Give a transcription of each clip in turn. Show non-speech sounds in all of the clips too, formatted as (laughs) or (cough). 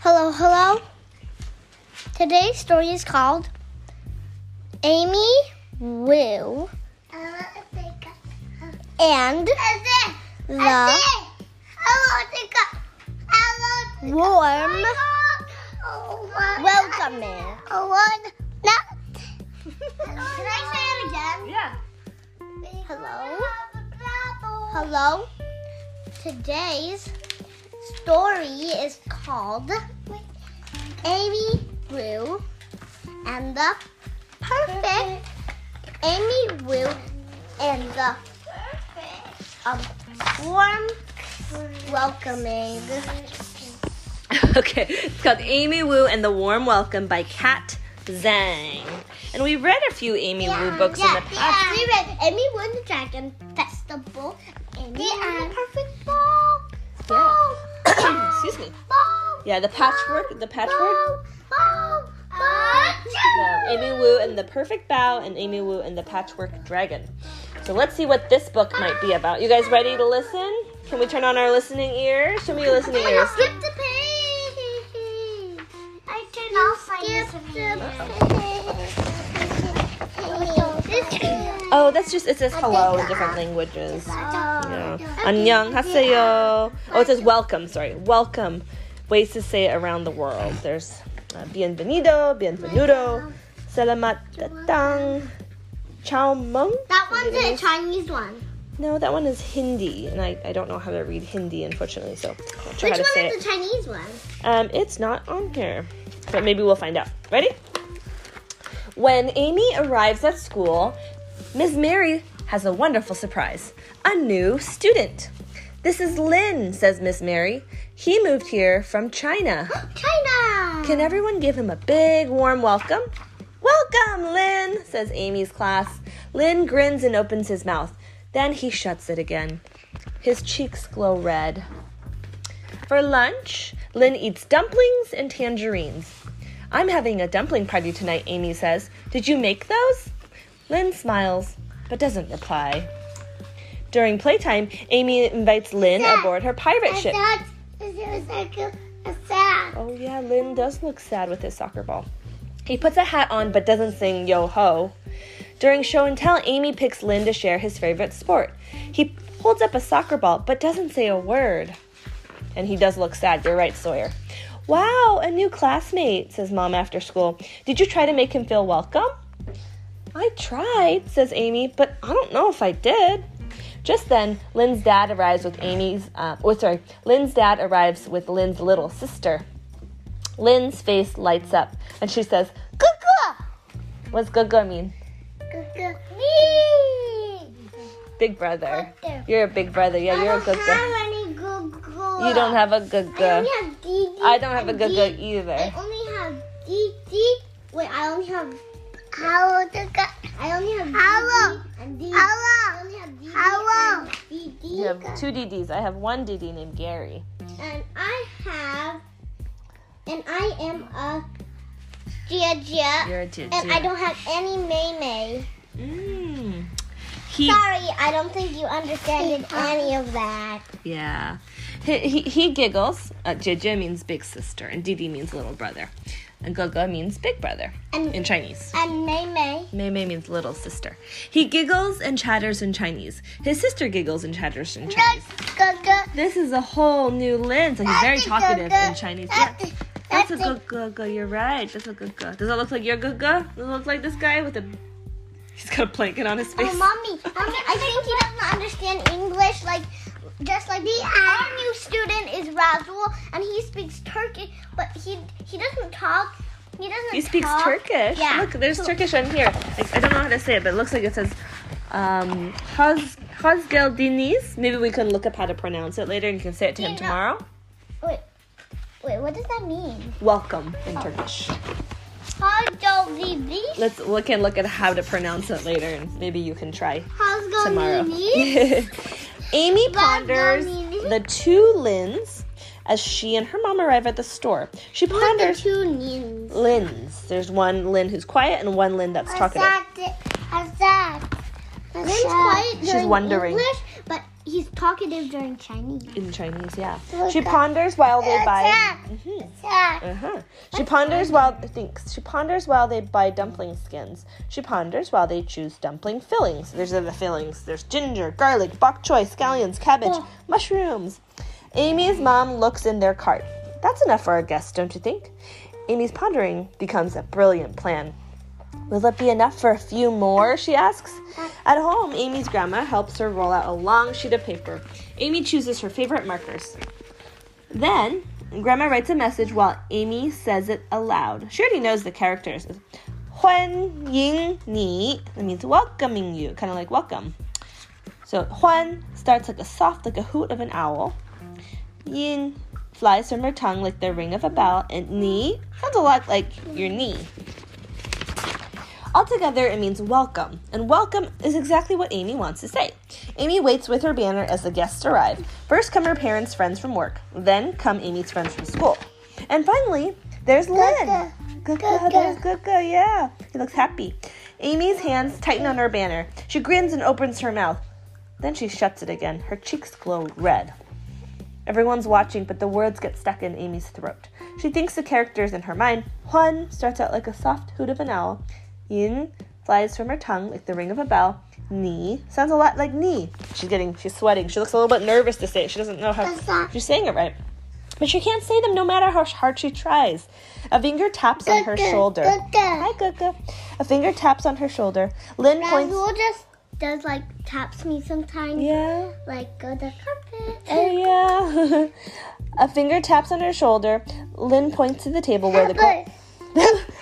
Hello, hello. Today's story is called Amy Wu and the warm welcoming. Can I say it again? Yeah. Hello? Hello? Today's story is called Amy Wu and the perfect Amy Wu and the um, warm welcoming. (laughs) Okay, it's called Amy Wu and the Warm Welcome by Kat Zhang. And we've read a few Amy Wu books in the past. We read Amy Wu and the Dragon Festival. Amy Wu and the Perfect Ball. Ball. (coughs) Excuse me. Ball. Yeah, the patchwork, the patchwork. Ball. Ball. Ball. The Amy Wu and the Perfect Bow and Amy Wu and the Patchwork Dragon. So let's see what this book might be about. You guys ready to listen? Can we turn on our listening ears? Show me your listening ears. Skip the page. I turned off my listening Oh, that's just it says hello in different languages. Yeah. Annyeong haseyo. Oh, it says welcome. Sorry, welcome. Ways to say it around the world. There's uh, bienvenido, bienvenuto, selamat datang, ciao mong. That one's a Chinese one. No, that one is Hindi, and I, I don't know how to read Hindi, unfortunately. So I'll try Which to one say is it. the Chinese one? Um, it's not on here, but maybe we'll find out. Ready? When Amy arrives at school, Ms. Mary has a wonderful surprise a new student. This is Lin, says Miss Mary. He moved here from China. (gasps) China. Can everyone give him a big warm welcome? Welcome, Lin, says Amy's class. Lin grins and opens his mouth. Then he shuts it again. His cheeks glow red. For lunch, Lin eats dumplings and tangerines. I'm having a dumpling party tonight, Amy says. Did you make those? Lin smiles, but doesn't reply. During playtime, Amy invites Lin aboard her pirate ship. Oh, yeah, Lin does look sad with his soccer ball. He puts a hat on but doesn't sing yo ho. During show and tell, Amy picks Lin to share his favorite sport. He holds up a soccer ball but doesn't say a word. And he does look sad, you're right, Sawyer. Wow, a new classmate, says Mom after school. Did you try to make him feel welcome? I tried, says Amy, but I don't know if I did. Just then, Lin's dad arrives with Amy's, uh, oh, sorry, Lin's dad arrives with Lin's little sister. Lin's face lights up and she says, Guga! What's Guga mean? Me. Big brother. Brother. You're a big brother. Yeah, you're a I don't Guga. have any Guga. You don't have a I only Guga. have Dee Dee. I don't have a and Guga Dee- either. I only have Dee Dee. Wait, I only have. Hello, I only have Hello. and Dee. Hello. I only have Dee Hello. and Dee Dee. You have two DDs. I have one DD named Gary. And I have. And I am a Gia Gia. You're a Gia And I don't have any May May. Mm. He, Sorry, I don't think you understand any of that. yeah. He, he, he giggles. Uh, Jija means big sister, and Didi means little brother. And Guga means big brother And in Chinese. and May May. Mei Mei means little sister. He giggles and chatters in Chinese. His sister giggles and chatters in Chinese. Gaga. This is a whole new lens. So he's very talkative in Chinese. Yeah. That's a- That's that's a- good. You're right. That's a Guga. Does it look like your Guga? Does it look like this guy with a? He's got a blanket on his oh, face. Oh, mommy, mommy, I think he doesn't understand English. Like, just like the our new student is Razul, and he speaks Turkish, but he he doesn't talk. He doesn't. He speaks talk. Turkish. Yeah. Look, there's So- Turkish on here. Like, I don't know how to say it, but it looks like it says, um, huz Hoş geldiniz. Maybe we can look up how to pronounce it later and you can say it to him tomorrow. Wait, wait, what does that mean? Welcome in Turkish. How's going Let's we can look at how to pronounce it later and maybe you can try tomorrow. (laughs) Amy ponders the two Lins as she and her mom arrive at the store. She ponders two? Lins. There's one Lin who's quiet and one Lin that's talkative. How's that? Lin's quiet She's wondering. English, he's talkative during Chinese. In Chinese, yeah. Look She ponders while they buy. Mhm. Uh-huh. She ponders while thinks. She ponders while they buy dumpling skins. She ponders while they choose dumpling fillings. There's the fillings. There's ginger, garlic, bok choy, scallions, cabbage, Oh. mushrooms. Amy's mom looks in their cart. That's enough for our guests, don't you think? Amy's pondering becomes a brilliant plan. Will it be enough for a few more? She asks. At home, Amy's grandma helps her roll out a long sheet of paper. Amy chooses her favorite markers. Then, Grandma writes a message while Amy says it aloud. She already knows the characters. 欢迎你 That means welcoming you, kind of like welcome. So 欢 starts like a soft, like a hoot of an owl. Yin flies from her tongue like the ring of a bell, and ni sounds a lot like your knee. Altogether, it means welcome, and welcome is exactly what Amy wants to say. Amy waits with her banner as the guests arrive. First come her parents' friends from work, then come Amy's friends from school. And finally, there's Lin. Gaga. there's Gaga, yeah. He looks happy. Amy's hands tighten on her banner. She grins and opens her mouth. Then she shuts it again. Her cheeks glow red. Everyone's watching, but the words get stuck in Amy's throat. She thinks the characters in her mind. Huan starts out like a soft hoot of an owl. Yin flies from her tongue like the ring of a bell. Ni sounds a lot like knee. She's getting, she's sweating. She looks a little bit nervous to say it. She doesn't know how she's saying it right. But she can't say them no matter how hard she tries. A finger taps on her shoulder. Hi, Gaga. A finger taps on her shoulder. Lin points. Razul just does like taps me sometimes. Yeah. Like go the carpet. Oh yeah. (laughs) a finger taps on her shoulder. Lin points to the table where the girl. Harper. Harper. (laughs)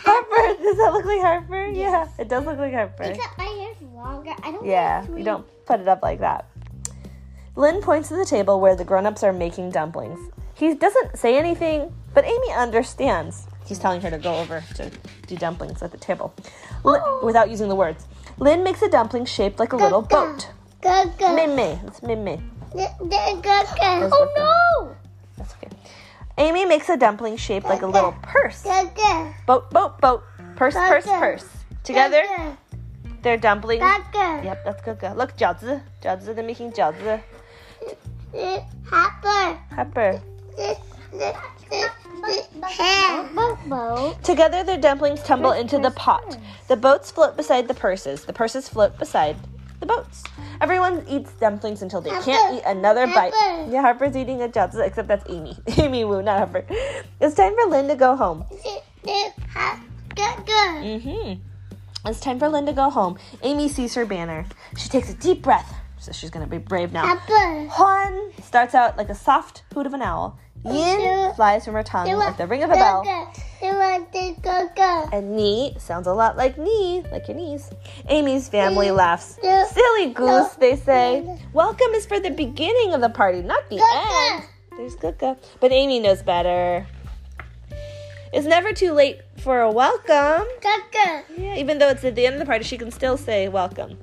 Does that look like Harper? Yeah, it does look like Harper. Except my hair's longer. I don't. Yeah, you don't put it up like that. Lin points to the table where the grown-ups are making dumplings. He doesn't say anything, but Amy understands. He's telling her to go over to do dumplings at the table Li- without using the words. Lin makes a dumpling shaped like a little boat. Gaga. Mimi. It's Mimi. Gaga. Oh no. That's okay. Amy makes a dumpling shaped like a little purse. Boat, boat, boat. Purse, purse, purse. Together, they're dumplings. Yep, that's good. good. Look, 饺子, they're making 饺子. Hopper. Hopper. Together, their dumplings tumble into the pot. The boats float beside the purses. The purses float beside the boats. Everyone eats dumplings until they can't eat another bite. Yeah, Harper's eating a jatsu, except that's Amy. (laughs) Amy Wu, not Harper. It's time for Lin to go home. Gaga. Mm-hmm. It's time for Lin to go home. Amy sees her banner. She takes a deep breath. So she's gonna be brave now. Harper. Huan starts out like a soft hoot of an owl. Yin flies from her tongue like the ring of a bell. And knee sounds a lot like knee, like your knees. Amy's family laughs. Silly goose, they say. Welcome is for the beginning of the party, not the end. There's Gaga. But Amy knows better. It's never too late for a welcome. Yeah, even though it's at the end of the party, she can still say welcome.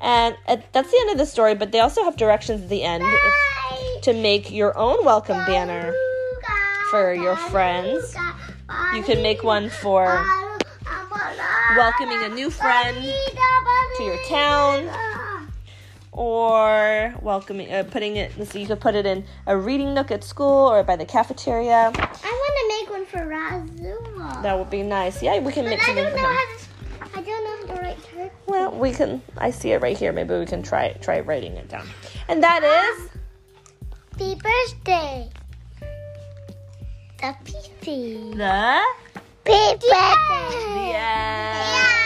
And uh, that's the end of the story, but they also have directions at the end if- to make your own welcome banner. for your friends. You can make one for welcoming a new friend to your town. or welcoming, uh, putting it. So you could put it in a reading nook at school or by the cafeteria. For Razuma. That would be nice. Yeah, we can but make I something don't for know him. how to. I don't know how to write. Well, we can. I see it right here. Maybe we can try try writing it down. And that ah, is Happy birthday. The PC. the Happy birthday. yeah.